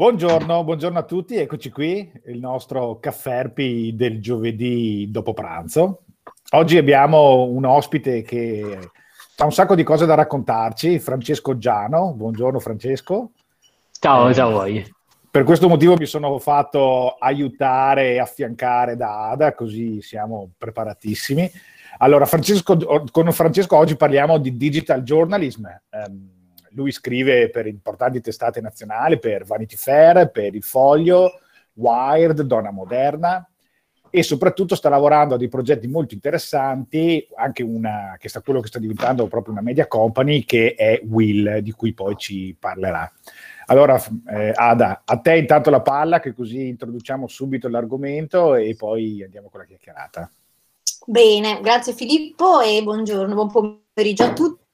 Buongiorno, buongiorno a tutti, eccoci qui, il nostro Cafferpi del giovedì dopo pranzo. Oggi abbiamo un ospite che ha un sacco di cose da raccontarci, Francesco Giano. Buongiorno Francesco. Ciao, eh, ciao a voi. Per questo motivo mi sono fatto aiutare e affiancare da Ada, così siamo preparatissimi. Allora, Francesco, con Francesco oggi parliamo di digital journalism. Um, lui scrive per importanti testate nazionali, per Vanity Fair, per Il Foglio, Wired, Donna Moderna e soprattutto sta lavorando a dei progetti molto interessanti, anche una che sta quello che sta diventando proprio una media company che è Will, di cui poi ci parlerà. Allora, eh, Ada, a te intanto la palla, che così introduciamo subito l'argomento e poi andiamo con la chiacchierata. Bene, grazie Filippo e buongiorno, buon pomeriggio a tutti.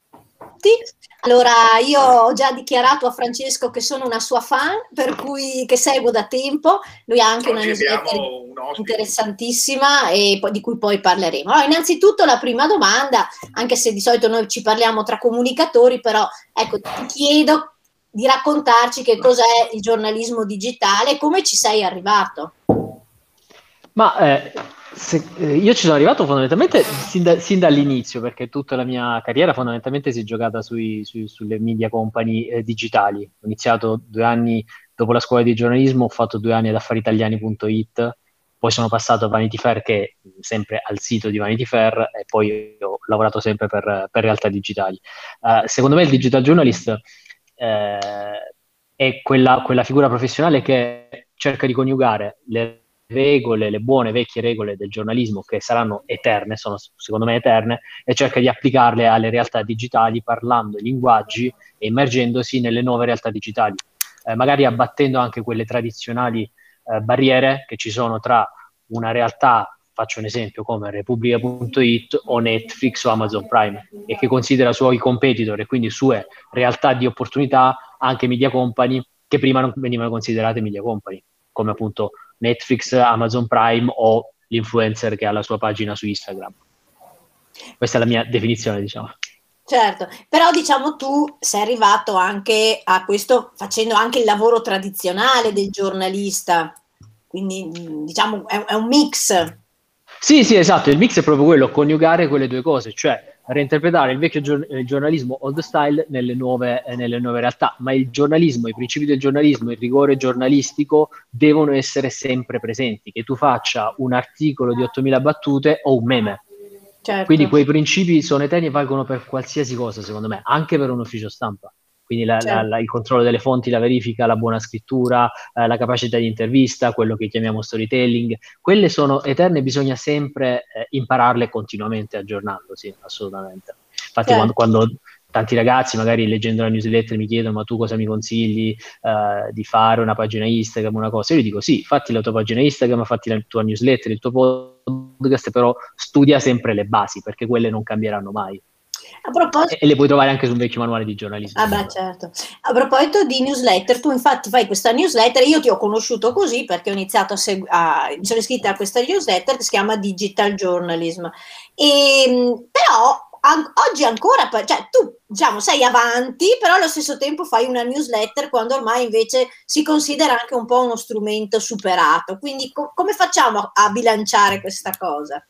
Allora, io ho già dichiarato a Francesco che sono una sua fan, per cui che seguo da tempo. Lui ha anche Oggi una newsletter interessantissima e poi, di cui poi parleremo. Allora, innanzitutto la prima domanda, anche se di solito noi ci parliamo tra comunicatori, però ecco, ti chiedo di raccontarci che cos'è il giornalismo digitale e come ci sei arrivato. Ma eh, se, eh, io ci sono arrivato fondamentalmente sin, da, sin, dall'inizio, perché tutta la mia carriera fondamentalmente si è giocata sui, sui, sulle media company eh, digitali. Ho iniziato due anni dopo la scuola di giornalismo, ho fatto due anni ad affaritaliani.it, poi sono passato a Vanity Fair, che è sempre al sito di Vanity Fair, e poi ho lavorato sempre per, per realtà digitali. Uh, secondo me il digital journalist eh, è quella, quella, figura professionale che cerca di coniugare le regole, le buone vecchie regole del giornalismo che saranno eterne, sono secondo me eterne, e cerca di applicarle alle realtà digitali parlando i linguaggi e immergendosi nelle nuove realtà digitali, eh, magari abbattendo anche quelle tradizionali eh, barriere che ci sono tra una realtà faccio un esempio come Repubblica.it o Netflix o Amazon Prime e che considera suoi competitor e quindi sue realtà di opportunità anche media company che prima non venivano considerate media company, come appunto Netflix, Amazon Prime o l'influencer che ha la sua pagina su Instagram. Questa è la mia definizione, diciamo. Certo, però diciamo tu sei arrivato anche a questo facendo anche il lavoro tradizionale del giornalista, quindi diciamo è, è un mix. Sì, sì, esatto, il mix è proprio quello, coniugare quelle due cose, cioè reinterpretare il vecchio gior- il giornalismo old style nelle nuove, eh, nelle nuove, realtà, ma il giornalismo, i principi del giornalismo, il rigore giornalistico devono essere sempre presenti, che tu faccia un articolo di 8000 battute o un meme. Certo. Quindi quei principi sono eterni e valgono per qualsiasi cosa, secondo me, anche per un ufficio stampa quindi la, certo. la, la, il controllo delle fonti, la verifica, la buona scrittura, eh, la capacità di intervista, quello che chiamiamo storytelling, quelle sono eterne, bisogna sempre eh, impararle continuamente aggiornandosi, assolutamente. Infatti certo. quando, quando, tanti ragazzi magari leggendo la newsletter mi chiedono ma tu cosa mi consigli eh, di fare una pagina Instagram, una cosa, io gli dico sì, fatti la tua pagina Instagram, fatti la tua newsletter, il tuo podcast, però studia sempre le basi perché quelle non cambieranno mai. Proposito... E le puoi trovare anche sul vecchio manuale di giornalismo. Ah beh, certo. A proposito di newsletter, tu infatti fai questa newsletter, io ti ho conosciuto così perché ho iniziato a seguire, mi sono iscritta a questa newsletter che si chiama Digital Journalism. E, ehm, però an- oggi ancora, cioè tu diciamo sei avanti, però allo stesso tempo fai una newsletter quando ormai invece si considera anche un po' uno strumento superato. Quindi co- come facciamo a, a bilanciare questa cosa?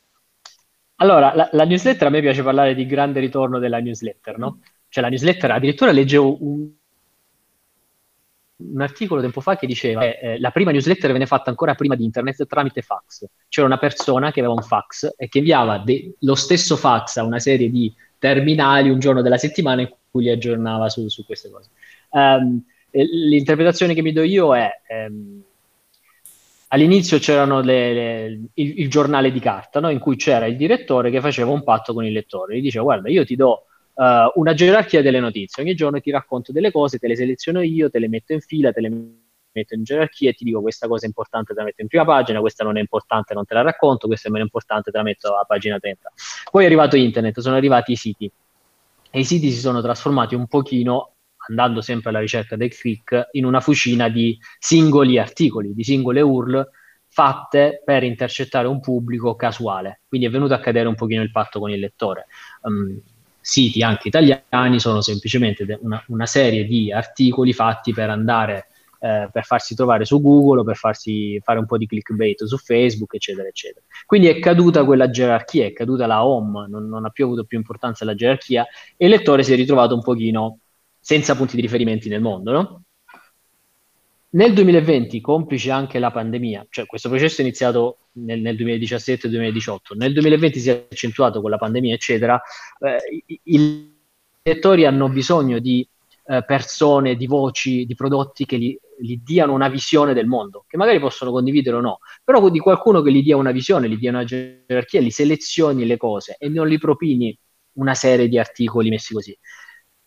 Allora, la, la, newsletter, a me piace parlare di grande ritorno della newsletter, no? Cioè la newsletter, addirittura leggevo un, un articolo tempo fa che diceva che eh, la prima newsletter venne fatta ancora prima di internet tramite fax. C'era una persona che aveva un fax e che inviava de- lo stesso fax a una serie di terminali un giorno della settimana in cui li aggiornava su, su queste cose. Um, l'interpretazione che mi do io è... Um, all'inizio c'erano le, le, il, il, giornale di carta, no? in cui c'era il direttore che faceva un patto con il lettore, gli diceva guarda io ti do uh, una gerarchia delle notizie, ogni giorno ti racconto delle cose, te le seleziono io, te le metto in fila, te le metto in gerarchia e ti dico questa cosa è importante te la metto in prima pagina, questa non è importante non te la racconto, questa è meno importante te la metto a pagina 30. Poi è arrivato internet, sono arrivati i siti e i siti si sono trasformati un pochino andando sempre alla ricerca del click, in una fucina di singoli articoli, di singole URL fatte per intercettare un pubblico casuale. Quindi è venuto a cadere un pochino il patto con il lettore. Um, siti anche italiani sono semplicemente una, una, serie di articoli fatti per andare eh, per farsi trovare su Google, per farsi fare un po' di clickbait su Facebook, eccetera, eccetera. Quindi è caduta quella gerarchia, è caduta la home, non, non ha più avuto più importanza la gerarchia e il lettore si è ritrovato un pochino senza punti di riferimento nel mondo, no? Nel 2020, complice anche la pandemia, cioè questo processo è iniziato nel, nel 2017-2018, nel 2020 si è accentuato con la pandemia, eccetera, eh, i, i lettori hanno bisogno di eh, persone, di voci, di prodotti che gli, gli, diano una visione del mondo, che magari possono condividere o no, però di qualcuno che gli dia una visione, gli dia una gerarchia, li selezioni le cose e non gli propini una serie di articoli messi così.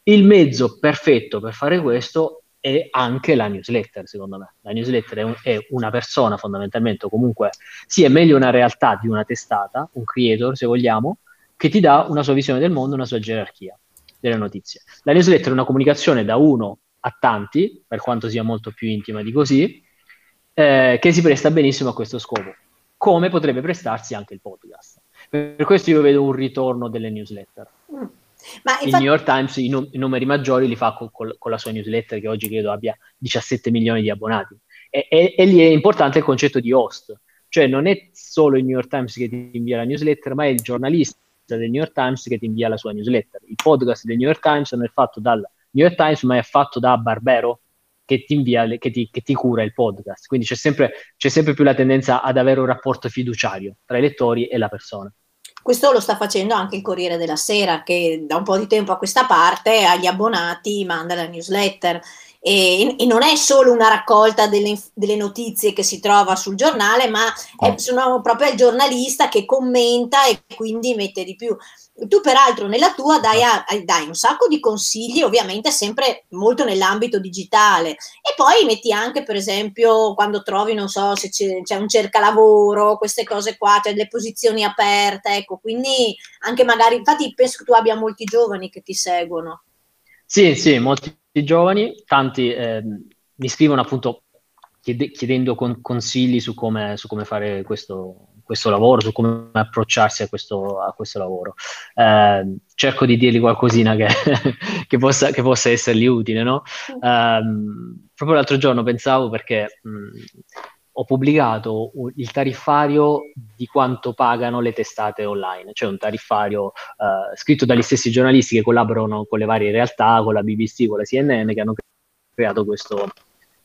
Il mezzo perfetto per fare questo è anche la newsletter, secondo me. La newsletter è, un, è una persona fondamentalmente, o comunque sì, è meglio una realtà di una testata, un creator se vogliamo, che ti dà una sua visione del mondo, una sua gerarchia delle notizie. La newsletter è una comunicazione da uno a tanti, per quanto sia molto più intima di così, eh, che si presta benissimo a questo scopo, come potrebbe prestarsi anche il podcast. Per questo io vedo un ritorno delle newsletter. Mm. Infatti... Il New York Times i, num- i, numeri maggiori li fa con, con, la sua newsletter che oggi credo abbia 17 milioni di abbonati. E, e, e, lì è importante il concetto di host, cioè non è solo il New York Times che ti invia la newsletter, ma è il giornalista del New York Times che ti invia la sua newsletter. Il podcast del New York Times non è fatto dal New York Times, ma è fatto da Barbero che ti, invia, che ti, che ti cura il podcast. Quindi c'è sempre, c'è sempre più la tendenza ad avere un rapporto fiduciario tra i lettori e la persona. Questo lo sta facendo anche il Corriere della Sera, che da un po' di tempo a questa parte agli abbonati manda la newsletter. E, e, non è solo una raccolta delle, delle, notizie che si trova sul giornale, ma è, sono proprio il giornalista che commenta e quindi mette di più. Tu peraltro nella tua dai, dai, un sacco di consigli, ovviamente sempre molto nell'ambito digitale e poi metti anche per esempio quando trovi, non so, se c'è, c'è un cercalavoro, queste cose qua, cioè le posizioni aperte, ecco, quindi anche magari, infatti penso che tu abbia molti giovani che ti seguono. Sì, sì, molti giovani, tanti eh, mi scrivono appunto chiede, chiedendo con, consigli su come, su come fare questo, questo lavoro, su come approcciarsi a questo, a questo lavoro. Eh, cerco di dirgli qualcosina che, che, possa, che possa, essergli utile, no? Eh, proprio l'altro giorno pensavo perché mh, ho pubblicato il tariffario di quanto pagano le testate online, cioè un tariffario eh, scritto dagli stessi giornalisti che collaborano con le varie realtà, con la BBC, con la CNN, che hanno creato questo,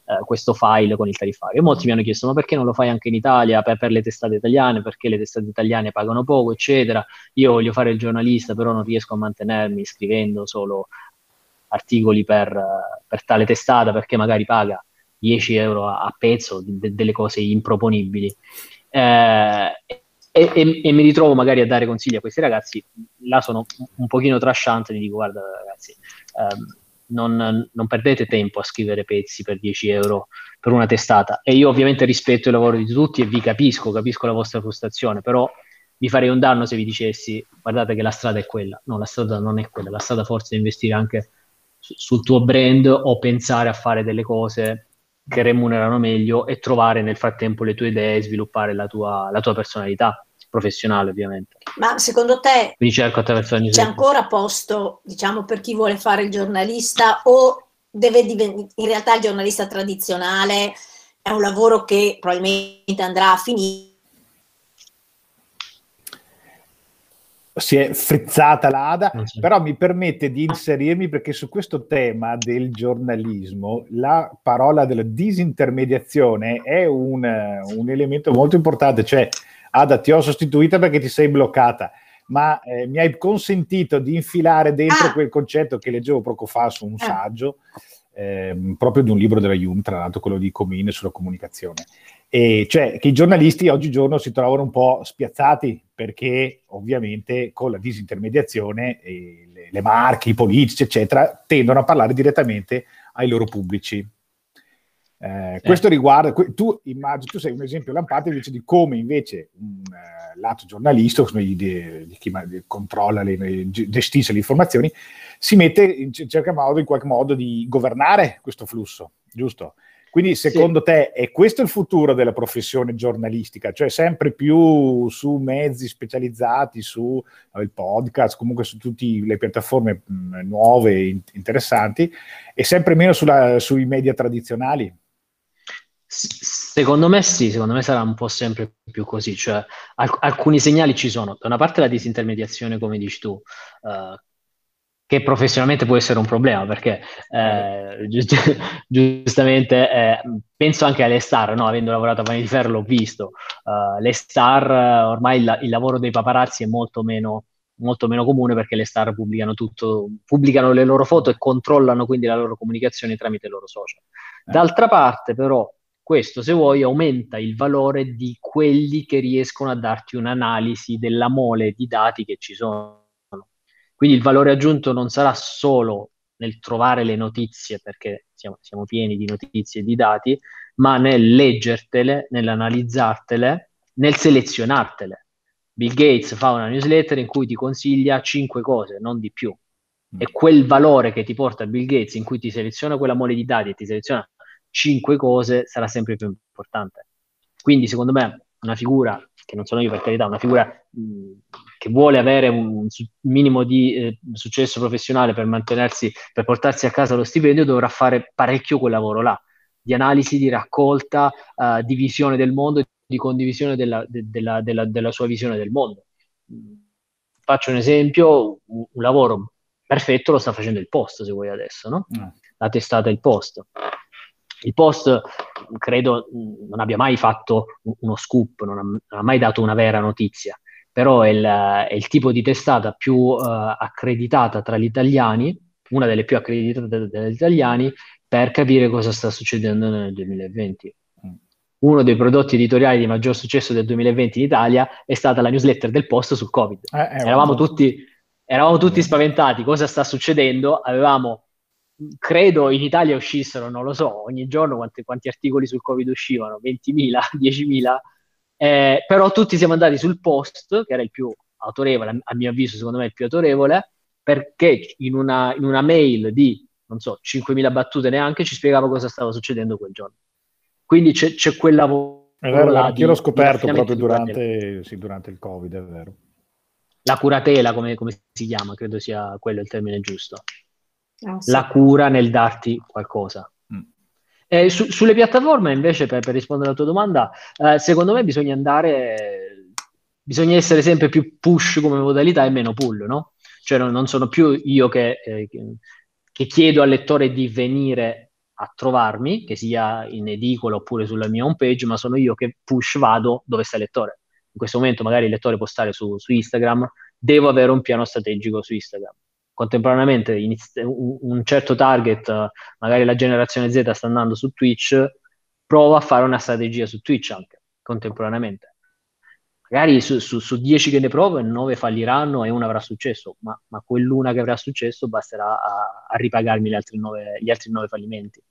eh, questo file con il tariffario. E molti mi hanno chiesto: ma perché non lo fai anche in Italia per, per, le testate italiane? Perché le testate italiane pagano poco, eccetera. Io voglio fare il giornalista, però non riesco a mantenermi scrivendo solo articoli per, per tale testata perché magari paga 10 euro a, a pezzo, de, delle cose improponibili. Eh, e, e, e, mi ritrovo magari a dare consigli a questi ragazzi, là sono un pochino trasciante, gli dico guarda ragazzi, ehm, non, non, perdete tempo a scrivere pezzi per 10 euro per una testata. E io ovviamente rispetto il lavoro di tutti e vi capisco, capisco la vostra frustrazione, però vi farei un danno se vi dicessi guardate che la strada è quella. No, la strada non è quella, la strada forse è investire anche su, sul tuo brand o pensare a fare delle cose che remunerano meglio e trovare nel frattempo le tue idee e sviluppare la tua, la tua personalità professionale ovviamente. Ma secondo te c'è ancora posto, diciamo, per chi vuole fare il giornalista o deve diventare, in realtà il giornalista tradizionale è un lavoro che probabilmente andrà a finire si è frizzata l'ada, però mi permette di inserirmi perché su questo tema del giornalismo la parola della disintermediazione è un, un elemento molto importante, cioè Ada ti ho sostituita perché ti sei bloccata, ma eh, mi hai consentito di infilare dentro ah. quel concetto che leggevo poco fa su un ah. saggio, eh, proprio di un libro della Hume, tra l'altro quello di Comine sulla comunicazione. E cioè che i giornalisti oggigiorno si trovano un po' spiazzati perché ovviamente con la disintermediazione eh, le, le marche, i politici, eccetera, tendono a parlare direttamente ai loro pubblici. Eh, questo riguarda, tu immagini, tu sei un esempio lampante invece di come invece un uh, lato giornalistico, di, di, chi controlla, le, gestisce le informazioni, si mette, in, cerca modo, in qualche modo di governare questo flusso, giusto? Quindi secondo sì. te è questo il futuro della professione giornalistica? Cioè sempre più su mezzi specializzati, su no, il podcast, comunque su tutte le piattaforme mh, nuove e in- interessanti e sempre meno sulla, sui media tradizionali? Secondo me sì, secondo me sarà un po' sempre più così, cioè alc- alcuni segnali ci sono, da una parte la disintermediazione, come dici tu, uh, che professionalmente può essere un problema, perché eh, giust- giustamente eh, penso anche alle star, no? avendo lavorato a Vanity Fair l'ho visto, uh, le star ormai il, il, lavoro dei paparazzi è molto meno, molto meno comune perché le star pubblicano tutto, pubblicano le loro foto e controllano quindi la loro comunicazione tramite i loro social. Eh. D'altra parte però questo, se vuoi, aumenta il valore di quelli che riescono a darti un'analisi della mole di dati che ci sono. Quindi il valore aggiunto non sarà solo nel trovare le notizie, perché siamo, siamo pieni di notizie e di dati, ma nel leggertele, nell'analizzartele, nel selezionartele. Bill Gates fa una newsletter in cui ti consiglia cinque cose, non di più. Mm. E quel valore che ti porta Bill Gates, in cui ti seleziona quella mole di dati e ti seleziona cinque cose sarà sempre più importante. Quindi, secondo me, una figura, che non sono io per carità, una figura mh, che vuole avere un, un minimo di eh, successo professionale per mantenersi, per portarsi a casa lo stipendio, dovrà fare parecchio quel lavoro là, di analisi, di raccolta, uh, di visione del mondo di condivisione della, de, della, della, della, sua visione del mondo. Faccio un esempio, un, un, lavoro perfetto lo sta facendo il post, se vuoi adesso, no? Mm. La testata il post il post credo non abbia mai fatto uno scoop, non ha, non ha mai dato una vera notizia, però è il, è il tipo di testata più uh, accreditata tra gli italiani, una delle più accreditate dagli italiani, per capire cosa sta succedendo nel 2020. Mm. Uno dei prodotti editoriali di maggior successo del 2020 in Italia è stata la newsletter del post sul Covid. Eh, eravamo, tutti, eravamo tutti spaventati, cosa sta succedendo? Avevamo credo in Italia uscissero, non lo so, ogni giorno quanti, quanti articoli sul Covid uscivano, 20.000, 10.000, eh, però tutti siamo andati sul post, che era il più autorevole, a mio avviso secondo me il più autorevole, perché in una, in una mail di, non so, 5.000 battute neanche ci spiegava cosa stava succedendo quel giorno. Quindi c'è, c'è quel lavoro. È vero, anch'io l'ho scoperto proprio durante, sì, durante, il Covid, è vero. La curatela, come, come si chiama, credo sia quello il termine giusto ah, sì. la cura nel darti qualcosa. Eh, su, sulle piattaforme, invece, per, per, rispondere alla tua domanda, eh, secondo me bisogna andare, bisogna essere sempre più push come modalità e meno pull, no? Cioè non, non sono più io che, eh, che, chiedo al lettore di venire a trovarmi, che sia in edicola oppure sulla mia homepage, ma sono io che push vado dove sta il lettore. In questo momento magari il lettore può stare su, su Instagram, devo avere un piano strategico su Instagram contemporaneamente inizi- un, certo target, magari la generazione Z sta andando su Twitch, prova a fare una strategia su Twitch anche contemporaneamente. Magari su, su, su 10 che ne provo, 9 falliranno e una avrà successo, ma, ma quell'una che avrà successo basterà a, a ripagarmi gli altri 9, gli altri 9 fallimenti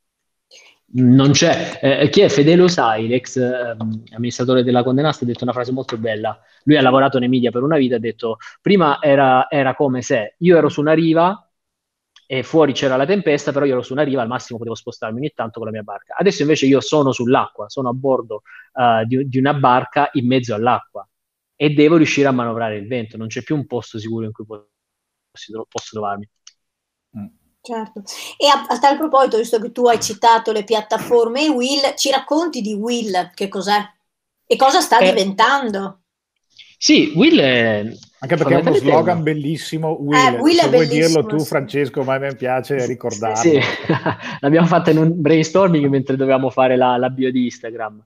non c'è. Eh, chi è Fedele Osai, l'ex eh, amministratore della Condenast, ha detto una frase molto bella. Lui ha lavorato nei media per una vita, ha detto prima era, era, come se io ero su una riva e fuori c'era la tempesta, però io ero su una riva, al massimo potevo spostarmi ogni tanto con la mia barca. Adesso invece io sono sull'acqua, sono a bordo uh, di, di, una barca in mezzo all'acqua e devo riuscire a manovrare il vento, non c'è più un posto sicuro in cui posso, posso trovarmi. Mm. Certo. E a, a, tal proposito, visto che tu hai citato le piattaforme e Will, ci racconti di Will che cos'è e cosa sta eh, diventando? Sì, Will è... Anche perché è uno slogan bellissimo, Will. Eh, Will Se vuoi dirlo tu, Francesco, ma a me piace ricordarlo. Sì, l'abbiamo fatta in un brainstorming mentre dovevamo fare la, la bio di Instagram.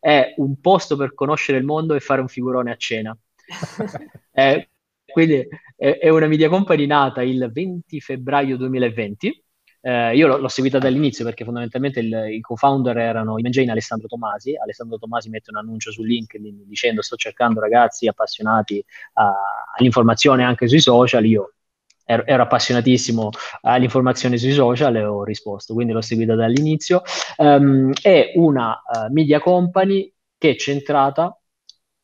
È un posto per conoscere il mondo e fare un figurone a cena. eh, quindi è, è, una media company nata il 20 febbraio 2020. Eh, io l'ho, l'ho, seguita dall'inizio perché fondamentalmente il, i co-founder erano Imagine e Alessandro Tomasi. Alessandro Tomasi mette un annuncio su LinkedIn dicendo sto cercando ragazzi appassionati a, all'informazione anche sui social. Io ero, ero, appassionatissimo all'informazione sui social e ho risposto, quindi l'ho seguita dall'inizio. Um, è una uh, media company che è centrata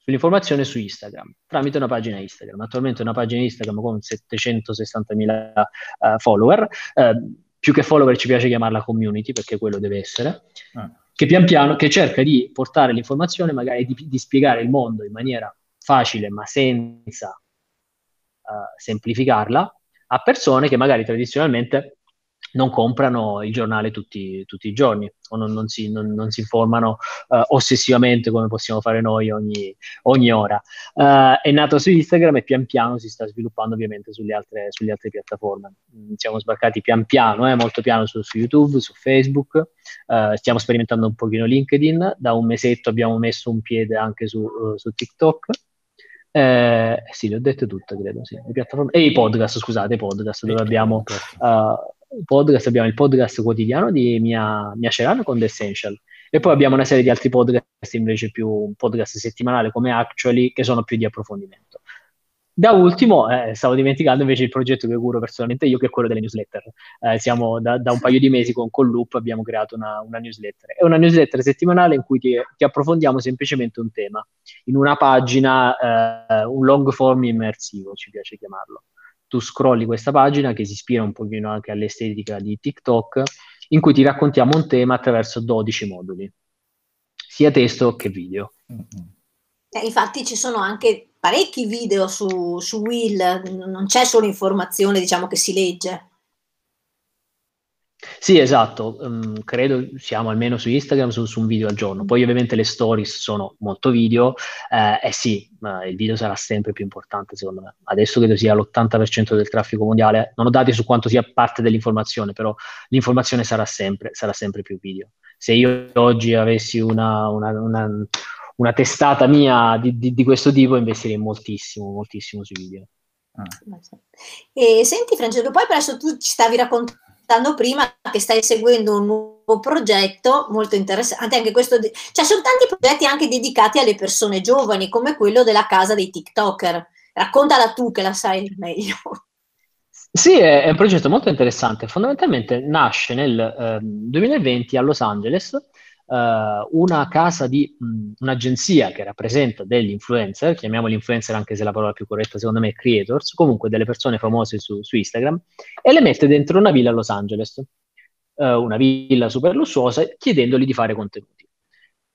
sull'informazione su Instagram tramite una pagina Instagram. Attualmente una pagina Instagram con 760.000 uh, follower. Uh, più che follower ci piace chiamarla community perché quello deve essere. Ah. Che pian piano che cerca di portare l'informazione, magari di, di spiegare il mondo in maniera facile ma senza uh, semplificarla a persone che magari tradizionalmente non comprano il giornale tutti, tutti i giorni o non, non, si, non, non, si, informano uh, ossessivamente come possiamo fare noi ogni, ogni ora. Uh, è nato su Instagram e pian piano si sta sviluppando ovviamente sulle altre, sulle altre piattaforme. Mm, siamo sbarcati pian piano, eh, molto piano su, su, YouTube, su Facebook, uh, stiamo sperimentando un pochino LinkedIn, da un mesetto abbiamo messo un piede anche su, su TikTok. Eh, sì, le ho dette tutte, credo, sì. Le piattaforme... E i podcast, scusate, i podcast, dove abbiamo uh, podcast, abbiamo il podcast quotidiano di Mia, Mia Cerano con The Essential e poi abbiamo una serie di altri podcast invece più un podcast settimanale come Actually che sono più di approfondimento. Da ultimo, eh, stavo dimenticando invece il progetto che curo personalmente io, che è quello delle newsletter. Eh, siamo da, da, un paio di mesi con, con Loop abbiamo creato una, una, newsletter. È una newsletter settimanale in cui ti, ti approfondiamo semplicemente un tema, in una pagina, eh, un long form immersivo, ci piace chiamarlo tu scrolli questa pagina che si ispira un pochino anche all'estetica di TikTok, in cui ti raccontiamo un tema attraverso 12 moduli, sia testo che video. Eh, infatti ci sono anche parecchi video su, su Will, non c'è solo informazione diciamo che si legge. Sì, esatto, um, credo siamo almeno su Instagram su, su, un video al giorno. Poi ovviamente le stories sono molto video, eh, e sì, il video sarà sempre più importante secondo me. Adesso credo sia l'80% del traffico mondiale, non ho dati su quanto sia parte dell'informazione, però l'informazione sarà sempre, sarà sempre più video. Se io oggi avessi una, una, una, una testata mia di, di, di questo tipo, investirei moltissimo, moltissimo sui video. Ah. E senti Francesco, poi presto tu ci stavi raccontando raccontando prima che stai seguendo un nuovo progetto molto interessante, anche questo, de- cioè sono tanti progetti anche dedicati alle persone giovani, come quello della casa dei TikToker. Raccontala tu che la sai meglio. Sì, è, è un progetto molto interessante. Fondamentalmente nasce nel eh, 2020 a Los Angeles uh, una casa di mh, un'agenzia che rappresenta degli influencer, chiamiamoli influencer anche se la parola più corretta secondo me è creators, comunque delle persone famose su, su Instagram, e le mette dentro una villa a Los Angeles, uh, una villa super lussuosa, chiedendogli di fare contenuti.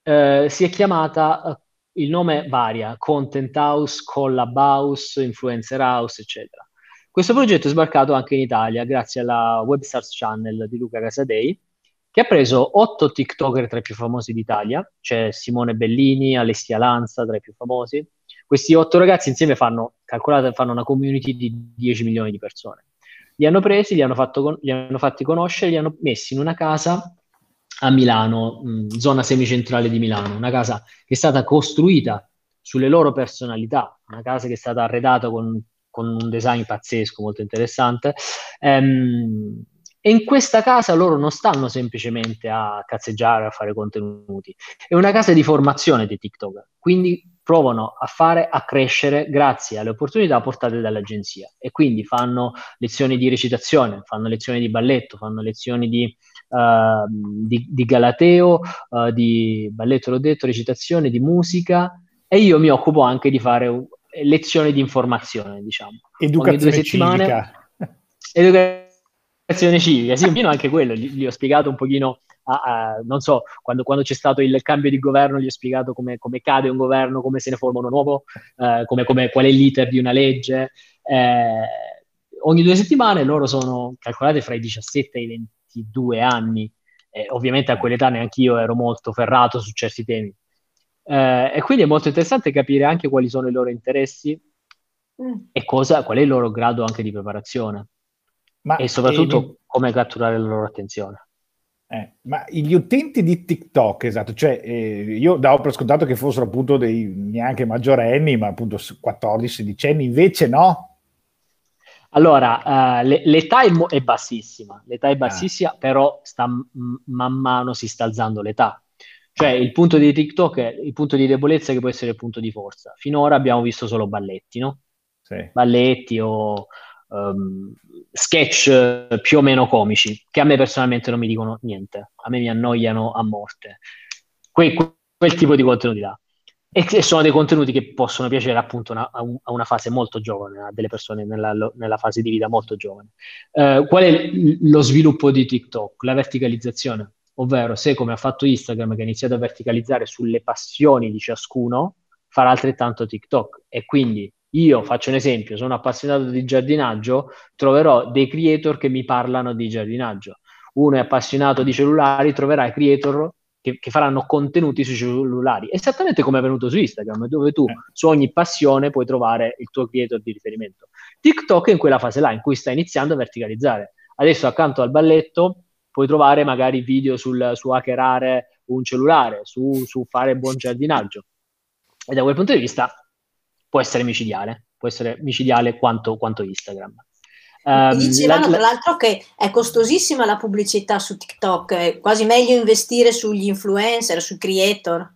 Uh, si è chiamata, il nome varia, Content House, Collab House, Influencer House, eccetera. Questo progetto è sbarcato anche in Italia grazie alla Webstars Channel di Luca Casadei, che ha preso otto TikToker tra i più famosi d'Italia, c'è Simone Bellini, Alessia Lanza tra i più famosi. Questi otto ragazzi insieme fanno, calcolate, fanno una community di 10 milioni di persone. Li hanno presi, li hanno, fatto, li hanno fatti conoscere, li hanno messi in una casa a Milano, mh, zona semicentrale di Milano, una casa che è stata costruita sulle loro personalità, una casa che è stata arredata con, con un design pazzesco, molto interessante. Ehm, e in questa casa loro non stanno semplicemente a cazzeggiare, a fare contenuti, è una casa di formazione di TikTok, quindi provano a fare, a crescere grazie alle opportunità portate dall'agenzia e quindi fanno lezioni di recitazione, fanno lezioni di balletto, fanno lezioni di, uh, di, di galateo, uh, di balletto, l'ho detto, recitazione, di musica e io mi occupo anche di fare lezioni di informazione, diciamo. Educazione civica. Educazione educazione civica, sì, un pochino anche quello, gli, gli ho spiegato un pochino, a, a, non so, quando, quando, c'è stato il cambio di governo, gli ho spiegato come, come cade un governo, come se ne forma uno nuovo, eh, come, come, qual è l'iter di una legge. Eh, ogni due settimane loro sono calcolate fra i 17 e i 22 anni, eh, ovviamente a quell'età neanche io ero molto ferrato su certi temi. Eh, e quindi è molto interessante capire anche quali sono i loro interessi mm. e cosa, qual è il loro grado anche di preparazione. Ma e soprattutto eh, come catturare la loro attenzione. Eh, ma gli utenti di TikTok, esatto, cioè eh, io davo per scontato che fossero appunto dei neanche maggiorenni, ma appunto 14-16 anni, invece no. Allora, uh, l'età è, mo- è, bassissima, l'età è ah. bassissima, ah. però sta, m- man mano si sta alzando l'età. Cioè il punto di TikTok è il punto di debolezza che può essere il punto di forza. Finora abbiamo visto solo balletti, no? Sì. Balletti o um, sketch eh, più o meno comici, che a me personalmente non mi dicono niente, a me mi annoiano a morte. Que- quel tipo di contenuti là. E, e sono dei contenuti che possono piacere appunto una, a, un, a, una fase molto giovane, a delle persone nella, nella fase di vita molto giovane. Uh, qual è l- lo sviluppo di TikTok? La verticalizzazione, ovvero se come ha fatto Instagram che ha iniziato a verticalizzare sulle passioni di ciascuno, farà altrettanto TikTok e quindi io faccio un esempio, sono appassionato di giardinaggio, troverò dei creator che mi parlano di giardinaggio. Uno è appassionato di cellulari, troverai creator che, che, faranno contenuti sui cellulari, esattamente come è venuto su Instagram, dove tu eh. su ogni passione puoi trovare il tuo creator di riferimento. TikTok è in quella fase là, in cui sta iniziando a verticalizzare. Adesso accanto al balletto puoi trovare magari video sul, su hackerare un cellulare, su, su fare buon giardinaggio. E da quel punto di vista può essere micidiale, può essere micidiale quanto, quanto Instagram. Um, dicevano la, la... tra l'altro che è costosissima la pubblicità su TikTok, è quasi meglio investire sugli influencer, sui creator.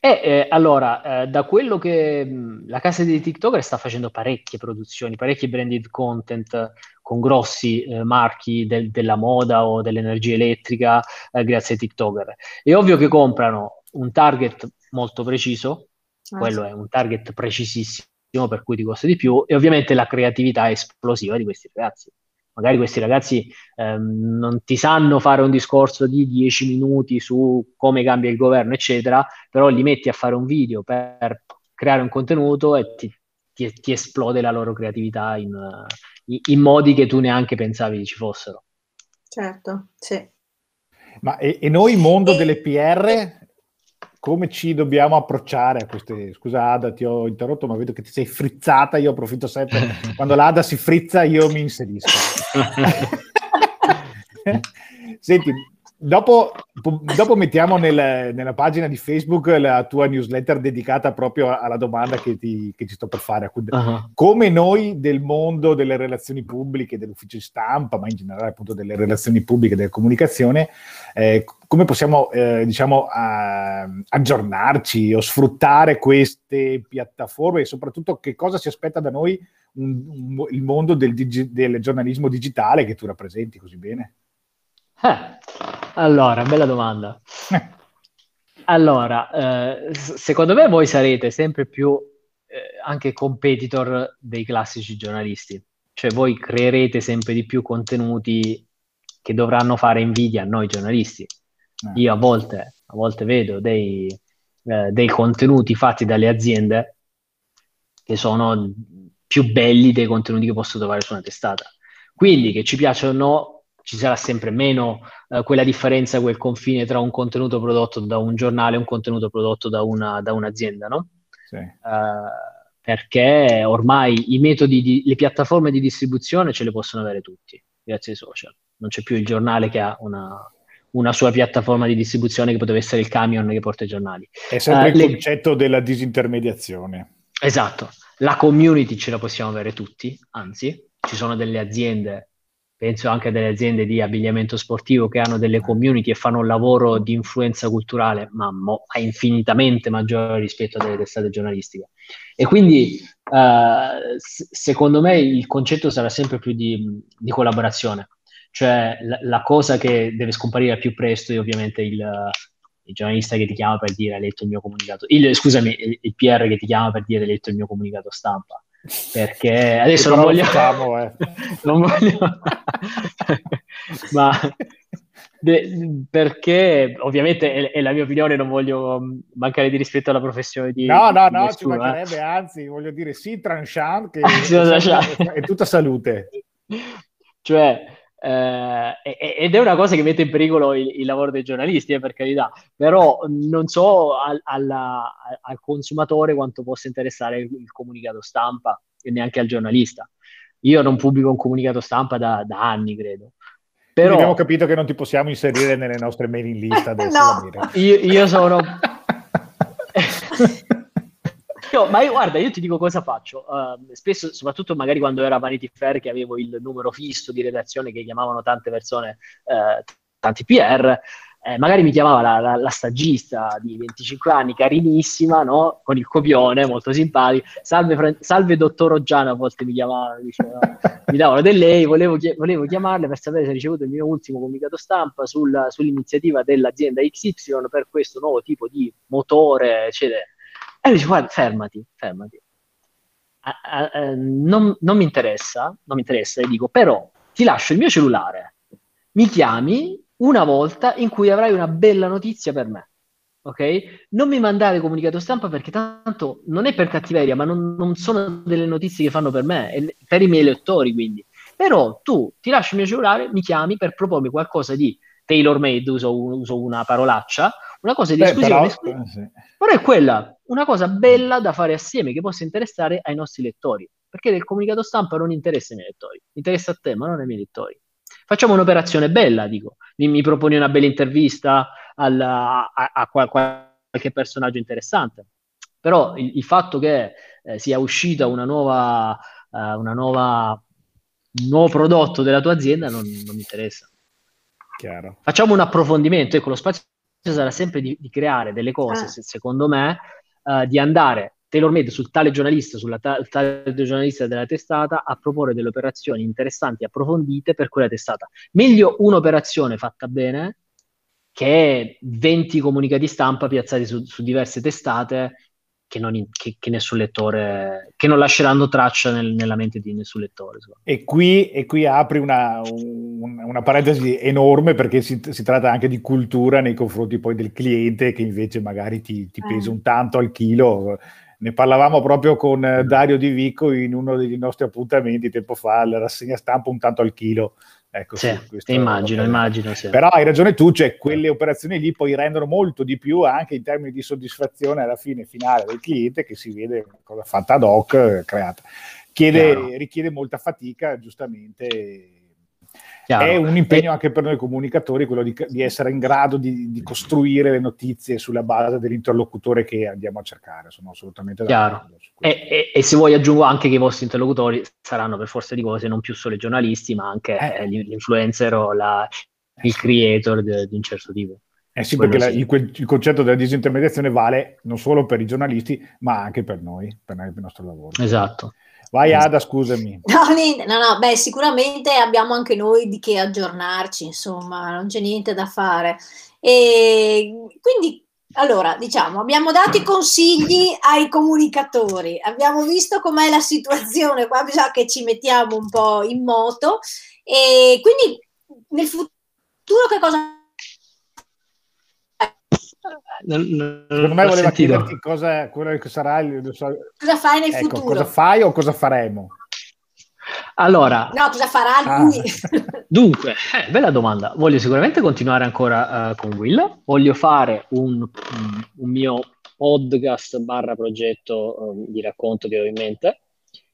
Eh, eh, allora, eh, da quello che mh, la casa di TikToker sta facendo parecchie produzioni, parecchi branded content con grossi eh, marchi del, della moda o dell'energia elettrica eh, grazie ai TikToker. È ovvio che comprano un target molto preciso, ah, quello sì. è un target precisissimo per cui ti costa di più e ovviamente la creatività esplosiva di questi ragazzi. Magari questi ragazzi ehm, non ti sanno fare un discorso di 10 minuti su come cambia il governo, eccetera, però li metti a fare un video per creare un contenuto e ti, ti, ti esplode la loro creatività in, in, in modi che tu neanche pensavi ci fossero. Certo, sì. Ma e, e noi, mondo e... delle PR, come ci dobbiamo approcciare a queste... Scusa Ada, ti ho interrotto, ma vedo che ti sei frizzata, io approfitto sempre. Quando l'Ada si frizza io mi inserisco. Senti, Dopo, dopo mettiamo nel, nella pagina di Facebook la tua newsletter dedicata proprio alla domanda che, ti, che ci sto per fare. Uh-huh. Come noi del mondo delle relazioni pubbliche, dell'ufficio stampa, ma in generale appunto delle relazioni pubbliche, della comunicazione, eh, come possiamo eh, diciamo a, aggiornarci o sfruttare queste piattaforme e soprattutto che cosa si aspetta da noi un, un, il mondo del, digi- del giornalismo digitale che tu rappresenti così bene? Eh, allora, bella domanda. Eh. Allora, eh, secondo me voi sarete sempre più eh, anche competitor dei classici giornalisti, cioè voi creerete sempre di più contenuti che dovranno fare invidia a noi giornalisti. Io a volte, a volte vedo dei, dei contenuti fatti dalle aziende che sono più belli dei contenuti che posso trovare su una testata. Quindi che ci piacciono ci sarà sempre meno eh, quella differenza, quel confine tra un contenuto prodotto da un giornale e un contenuto prodotto da, una, da un'azienda, no? Sì. Uh, perché ormai i metodi, di, le piattaforme di distribuzione ce le possono avere tutti, grazie ai social. Non c'è più il giornale che ha una, una sua piattaforma di distribuzione che poteva essere il camion che porta i giornali. È sempre uh, il le... concetto della disintermediazione. Esatto, la community ce la possiamo avere tutti, anzi, ci sono delle aziende penso anche delle aziende di abbigliamento sportivo che hanno delle community e fanno un lavoro di influenza culturale, ma mo- infinitamente maggiore rispetto a delle testate giornalistiche. E quindi s- secondo me il concetto sarà sempre più di, di collaborazione, cioè la-, la, cosa che deve scomparire più presto è ovviamente il, il giornalista che ti chiama per dire hai letto il mio comunicato, il, scusami, il, il PR che ti chiama per dire hai letto il mio comunicato stampa perché adesso non voglio, facciamo, eh. non voglio ma de, perché ovviamente è, è, la mia opinione non voglio mancare di rispetto alla professione di no no no ci mancherebbe eh. anzi voglio dire sì tranchant che è, è tutta salute cioè eh, ed è una cosa che mette in pericolo il, il lavoro dei giornalisti, eh, per carità, però non so al, alla, al, consumatore quanto possa interessare il, il, comunicato stampa e neanche al giornalista. Io non pubblico un comunicato stampa da, da anni, credo. Però... abbiamo capito che non ti possiamo inserire nelle nostre mailing list adesso. no. io, io sono... Io, ma io, guarda, io ti dico cosa faccio. Uh, spesso, soprattutto magari quando era Vanity Fair, che avevo il numero fisso di redazione che chiamavano tante persone, uh, tanti PR, eh, magari mi chiamava la, la, la, stagista di 25 anni, carinissima, no? con il copione, molto simpatico. Salve, salve dottor Oggiano, a volte mi chiamava, diceva, mi davano del lei, volevo, chi- volevo, chiamarle per sapere se ha ricevuto il mio ultimo comunicato stampa sul, sull'iniziativa dell'azienda XY per questo nuovo tipo di motore, eccetera. E lui dice, guarda, fermati, fermati. Uh, uh, non, non, mi interessa, non mi interessa, e dico, però ti lascio il mio cellulare, mi chiami una volta in cui avrai una bella notizia per me. ok? Non mi mandare comunicato stampa perché tanto non è per cattiveria, ma non, non sono delle notizie che fanno per me, è per i miei lettori quindi. Però tu ti lasci il mio cellulare, mi chiami per propormi qualcosa di tailor made, uso, uso una parolaccia, una cosa di esclusiva, però, sì. però è quella, una cosa bella da fare assieme che possa interessare ai nostri lettori, perché del comunicato stampa non interessa ai miei lettori, interessa a te, ma non ai miei lettori. Facciamo un'operazione bella, dico, mi, mi proponi una bella intervista alla, a, a, qualche personaggio interessante, però il, il fatto che eh, sia uscita una nuova, uh, una nuova, un nuovo prodotto della tua azienda non, non mi interessa. Chiaro. Facciamo un approfondimento, ecco, lo spazio sarà sempre di, di creare delle cose, ah. se, secondo me, uh, di andare tailor made sul tale giornalista, sulla ta- tale giornalista della testata, a proporre delle operazioni interessanti, approfondite per quella testata. Meglio un'operazione fatta bene che 20 comunicati stampa piazzati su, su diverse testate che, non, che, che, nessun lettore, che non lasceranno traccia nel, nella mente di nessun lettore. E qui, e qui, apri una, un, una parentesi enorme perché si, si, tratta anche di cultura nei confronti poi del cliente che invece magari ti, ti pesa eh. un tanto al chilo. Ne parlavamo proprio con. Dario Di Vico in uno dei nostri appuntamenti tempo fa, la rassegna stampa un tanto al chilo Ecco, sì, immagino, immagino. Sì. Però hai ragione tu, cioè quelle operazioni lì poi rendono molto di più anche in termini di soddisfazione alla fine finale del cliente che si vede cosa fatta ad hoc, eh, creata. Chiede, richiede molta fatica, giustamente Chiaro. È un impegno e... anche per noi comunicatori quello di, di essere in grado di, di, costruire le notizie sulla base dell'interlocutore che andiamo a cercare. Sono assolutamente d'accordo. E, e, e, se vuoi aggiungo anche che i vostri interlocutori saranno per forza di cose non più solo i giornalisti, ma anche eh. l'influencer o la, il creator di, di un certo tipo. Eh sì, Quello perché sì. La, il, il, concetto della disintermediazione vale non solo per i giornalisti, ma anche per noi, per, noi, per il nostro lavoro. Esatto. Vai Ada, scusami. No, niente, no, no, beh, sicuramente abbiamo anche noi di che aggiornarci, insomma, non c'è niente da fare. E quindi, allora, diciamo, abbiamo dato i consigli ai comunicatori, abbiamo visto com'è la situazione, qua bisogna che ci mettiamo un po' in moto e quindi nel futuro che cosa non, non Secondo me voleva sentito. chiederti cosa, che sarà il, cosa fai nel ecco, futuro. Cosa fai o cosa faremo? Allora, no, cosa farà ah. lui? dunque, eh, bella domanda. Voglio sicuramente continuare ancora uh, con Will. Voglio fare un, un mio podcast barra progetto um, di racconto che ho in mente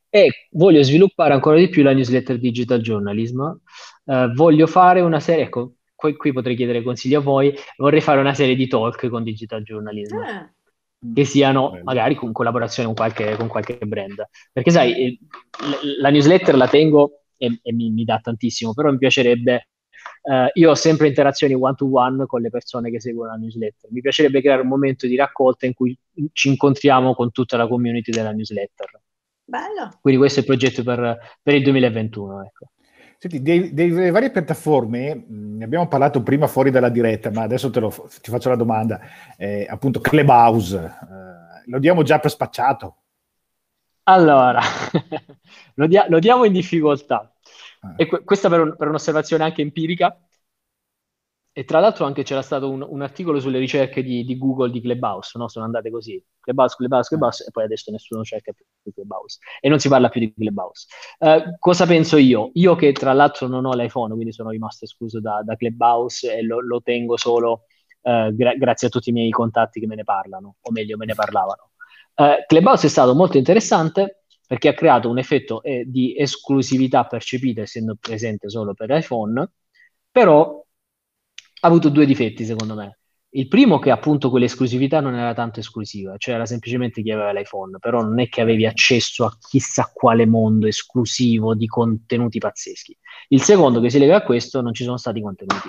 e voglio sviluppare ancora di più la newsletter digital journalism. Uh, voglio fare una serie, ecco, qui, qui, potrei chiedere consigli a voi, vorrei fare una serie di talk con digital journalism. Ah. Che siano Bello. magari con collaborazione con qualche, con qualche brand. Perché sai, la newsletter la tengo e, e mi, mi, dà tantissimo, però mi piacerebbe Uh, io ho sempre interazioni one to one con le persone che seguono la newsletter. Mi piacerebbe creare un momento di raccolta in cui ci incontriamo con tutta la community della newsletter. Bello. Quindi questo è il progetto per, per il 2021. Ecco. Senti, dei, delle varie piattaforme, ne abbiamo parlato prima fuori dalla diretta, ma adesso lo, ti faccio la domanda. Eh, appunto, Clubhouse, eh, lo diamo già per spacciato? Allora, lo, dia- lo, diamo in difficoltà. Ah. E que- questa per, un- per un'osservazione anche empirica, e tra l'altro anche c'era stato un, un articolo sulle ricerche di, di, Google di Clubhouse, no? sono andate così, Clubhouse, Clubhouse, Clubhouse, e poi adesso nessuno cerca più Clubhouse, e non si parla più di Clubhouse. Uh, cosa penso io? Io che tra l'altro non ho l'iPhone, quindi sono rimasto escluso da, da Clubhouse e lo, lo tengo solo uh, gra- grazie a tutti i miei contatti che me ne parlano, o meglio me ne parlavano. Uh, Clubhouse è stato molto interessante perché ha creato un effetto eh, di esclusività percepita essendo presente solo per iPhone, però ha avuto due difetti, secondo me. Il primo che appunto quell'esclusività non era tanto esclusiva, cioè era semplicemente chi aveva l'iPhone, però non è che avevi accesso a chissà quale mondo esclusivo di contenuti pazzeschi. Il secondo che si lega a questo, non ci sono stati contenuti.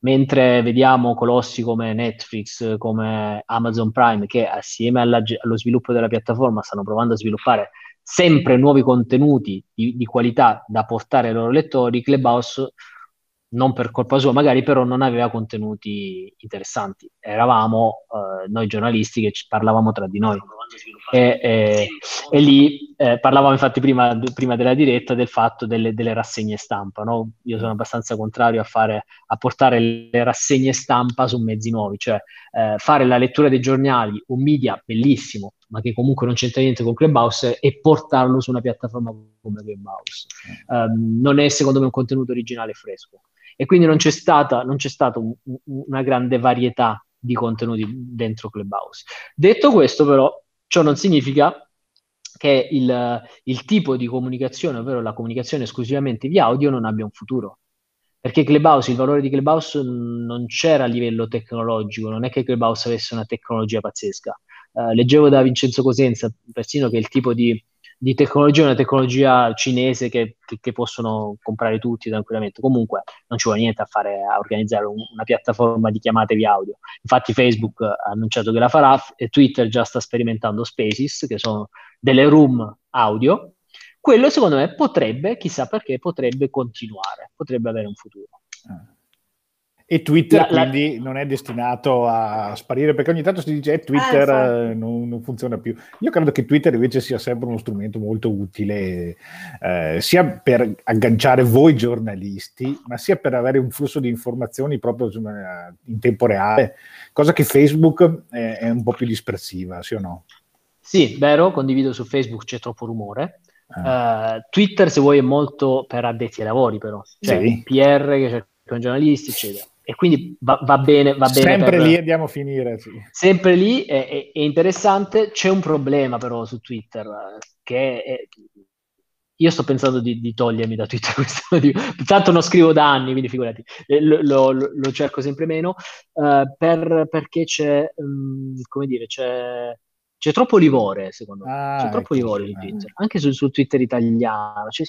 Mentre vediamo colossi come Netflix, come Amazon Prime, che assieme alla, allo sviluppo della piattaforma stanno provando a sviluppare sempre nuovi contenuti di, di qualità da portare ai loro lettori, Clubhouse non per colpa sua magari, però non aveva contenuti interessanti. Eravamo eh, noi giornalisti che parlavamo tra di noi. E, e, e lì eh, parlavamo infatti prima, prima, della diretta del fatto delle, delle rassegne stampa. No? Io sono abbastanza contrario a, fare, a portare le rassegne stampa su mezzi nuovi, cioè eh, fare la lettura dei giornali, un media bellissimo, ma che comunque non c'entra niente con Clubhouse, e portarlo su una piattaforma come Clubhouse. Um, non è secondo me un contenuto originale fresco. E quindi non c'è stata, non c'è stata un, una grande varietà di contenuti dentro Clubhouse. Detto questo, però, ciò non significa che il, il, tipo di comunicazione, ovvero la comunicazione esclusivamente via audio, non abbia un futuro. Perché Clubhouse, il valore di Clubhouse non c'era a livello tecnologico, non è che Clubhouse avesse una tecnologia pazzesca. Uh, leggevo da Vincenzo Cosenza persino che il tipo di, di tecnologia, una tecnologia cinese che, che, che, possono comprare tutti tranquillamente. Comunque non ci vuole niente a fare a organizzare un, una piattaforma di chiamate via audio. Infatti Facebook ha annunciato che la farà e Twitter già sta sperimentando Spaces, che sono delle room audio. Quello secondo me potrebbe, chissà perché, potrebbe continuare, potrebbe avere un futuro. Ah. E Twitter la, la... quindi non è destinato a sparire perché ogni tanto si dice eh, Twitter eh, non, non, funziona più. Io credo che Twitter invece sia sempre uno strumento molto utile eh, sia per agganciare voi giornalisti, ma sia per avere un flusso di informazioni proprio in tempo reale, cosa che Facebook è, è un po' più dispersiva, sì o no? Sì, vero, condivido su Facebook c'è troppo rumore. Uh, Twitter, se vuoi, è molto per addetti ai lavori, però. Cioè, sì. PR che cercano giornalisti, eccetera e quindi va, va bene. Va bene sempre per... lì andiamo a finire. Sì. Sempre lì è, è, è, interessante. C'è un problema però su Twitter che è... io sto pensando di, di, togliermi da Twitter questo tanto non scrivo da anni, quindi figurati, lo, lo, lo cerco sempre meno uh, per, perché c'è, um, come dire, c'è c'è troppo livore, secondo me. Ah, c'è troppo ecco, livore su Twitter, anche sul, sul Twitter italiano. Cioè,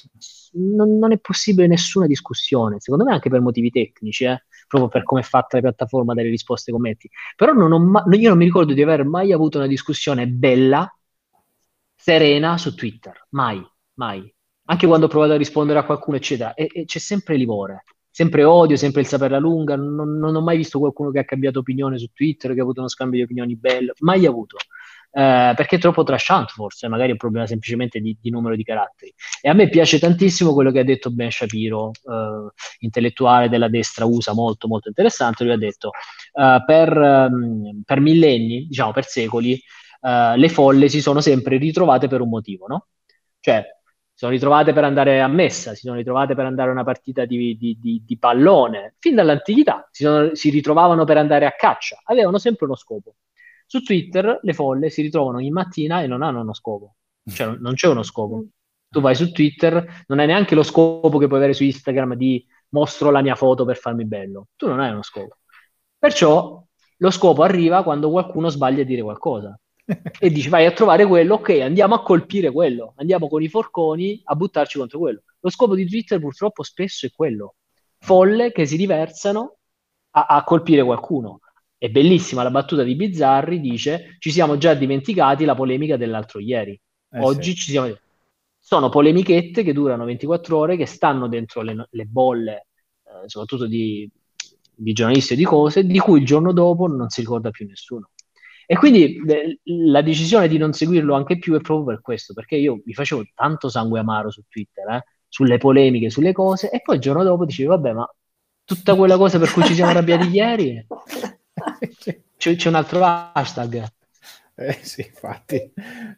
non, non, è possibile nessuna discussione, secondo me anche per motivi tecnici, eh? proprio per come è fatta la piattaforma delle risposte ai commenti. Però non ma- io non mi ricordo di aver mai avuto una discussione bella, serena su Twitter. Mai, mai. Anche quando ho provato a rispondere a qualcuno, eccetera. E, e c'è sempre livore sempre odio, sempre il saperla lunga. Non, non, ho mai visto qualcuno che ha cambiato opinione su Twitter, che ha avuto uno scambio di opinioni bello, mai avuto eh, perché è troppo trashant forse, magari è un problema semplicemente di, di, numero di caratteri. E a me piace tantissimo quello che ha detto Ben Shapiro, eh, intellettuale della destra USA, molto molto interessante, lui ha detto eh, per, um, per, millenni, diciamo per secoli, eh, le folle si sono sempre ritrovate per un motivo, no? Cioè, si sono ritrovate per andare a messa, si sono ritrovate per andare a una partita di, di, di, di pallone, fin dall'antichità, si, sono, si ritrovavano per andare a caccia, avevano sempre uno scopo. Su Twitter le folle si ritrovano ogni mattina e non hanno uno scopo, cioè non c'è uno scopo. Tu vai su Twitter, non hai neanche lo scopo che puoi avere su Instagram di mostro la mia foto per farmi bello. Tu non hai uno scopo. Perciò lo scopo arriva quando qualcuno sbaglia a dire qualcosa e dici vai a trovare quello, ok, andiamo a colpire quello, andiamo con i forconi a buttarci contro quello. Lo scopo di Twitter purtroppo spesso è quello, folle che si riversano a, a colpire qualcuno è bellissima la battuta di Bizzarri, dice ci siamo già dimenticati la polemica dell'altro ieri. Eh Oggi sì. ci siamo... Sono polemichette che durano 24 ore, che stanno dentro le, le bolle, eh, soprattutto di, di giornalisti e di cose, di cui il giorno dopo non si ricorda più nessuno. E quindi eh, la decisione di non seguirlo anche più è proprio per questo, perché io mi facevo tanto sangue amaro su Twitter, eh, sulle polemiche, sulle cose, e poi il giorno dopo dicevo, vabbè, ma tutta quella cosa per cui ci siamo arrabbiati ieri c'è, c'è, un altro hashtag. Eh sì, infatti.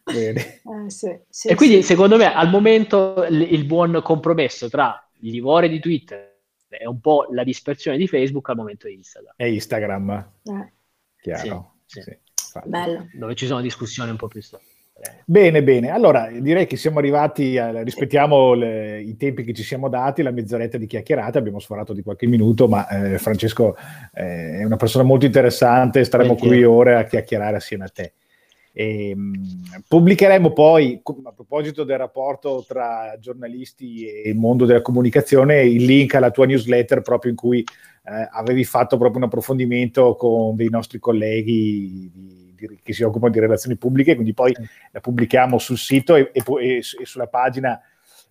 Bene. Eh, sì, sì, e quindi, sì. secondo me, al momento il, il buon compromesso tra il livore di Twitter e un po' la dispersione di Facebook al momento è Instagram. È Instagram. Eh. Chiaro. Sì, sì. Bello. Dove ci sono discussioni un po' più storiche. Bene, bene. Allora, direi che siamo arrivati, a, rispettiamo le, i tempi che ci siamo dati, la mezz'oretta di chiacchierata, abbiamo sforato di qualche minuto, ma eh, Francesco eh, è una persona molto interessante, staremo qui ore a chiacchierare assieme a te. E, mh, pubblicheremo poi, a proposito del rapporto tra giornalisti e il mondo della comunicazione, il link alla tua newsletter proprio in cui eh, avevi fatto proprio un approfondimento con dei nostri colleghi di, che si occupano di relazioni pubbliche, quindi poi la pubblichiamo sul sito e, e, e sulla pagina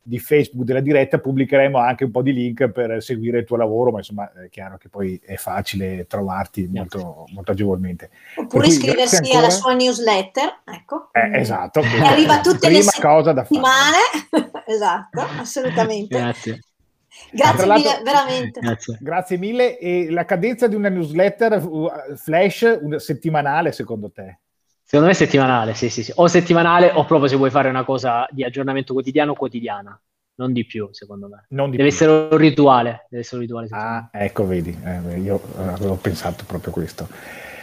di Facebook della diretta pubblicheremo anche un po' di link per seguire il tuo lavoro, ma insomma è chiaro che poi è facile trovarti molto, molto agevolmente. Oppure cui, iscriversi alla sua newsletter, ecco. Eh, esatto. Arriva tutte le settimane. Da fare. esatto, assolutamente. Grazie. Grazie mille, veramente. Grazie. Grazie. mille. E la cadenza di una newsletter uh, flash settimanale, secondo te? Secondo me settimanale, sì, sì, sì. O settimanale o proprio se vuoi fare una cosa di aggiornamento quotidiano, quotidiana. Non di più, secondo me. Deve più. essere un rituale. Deve essere un rituale ah, ecco, vedi. Eh, io avevo pensato proprio questo.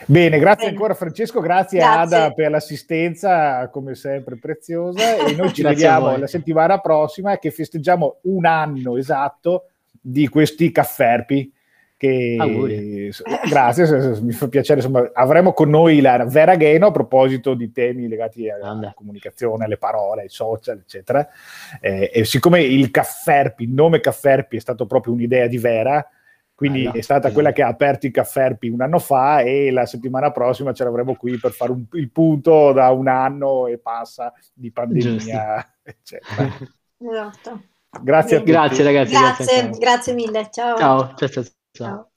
Bene, grazie Bene. ancora Francesco, grazie, grazie, Ada per l'assistenza, come sempre preziosa, e noi ci vediamo la settimana prossima che festeggiamo un anno esatto di questi cafferpi. Che, Auguri. grazie, mi fa piacere. Insomma, avremo con noi la Vera Geno a proposito di temi legati alla Anda. comunicazione, alle parole, ai social, eccetera. Eh, e siccome il Cafferpi, il nome Cafferpi è stato proprio un'idea di Vera, quindi ah, no. è stata quella che ha aperto i Cafferpi un anno fa e la settimana prossima ce l'avremo qui per fare un, il punto da un anno e passa di pandemia, eccetera. Esatto. Grazie a tutti. Grazie ragazzi. Grazie, grazie, grazie mille. Ciao. Ciao. ciao, ciao. ciao.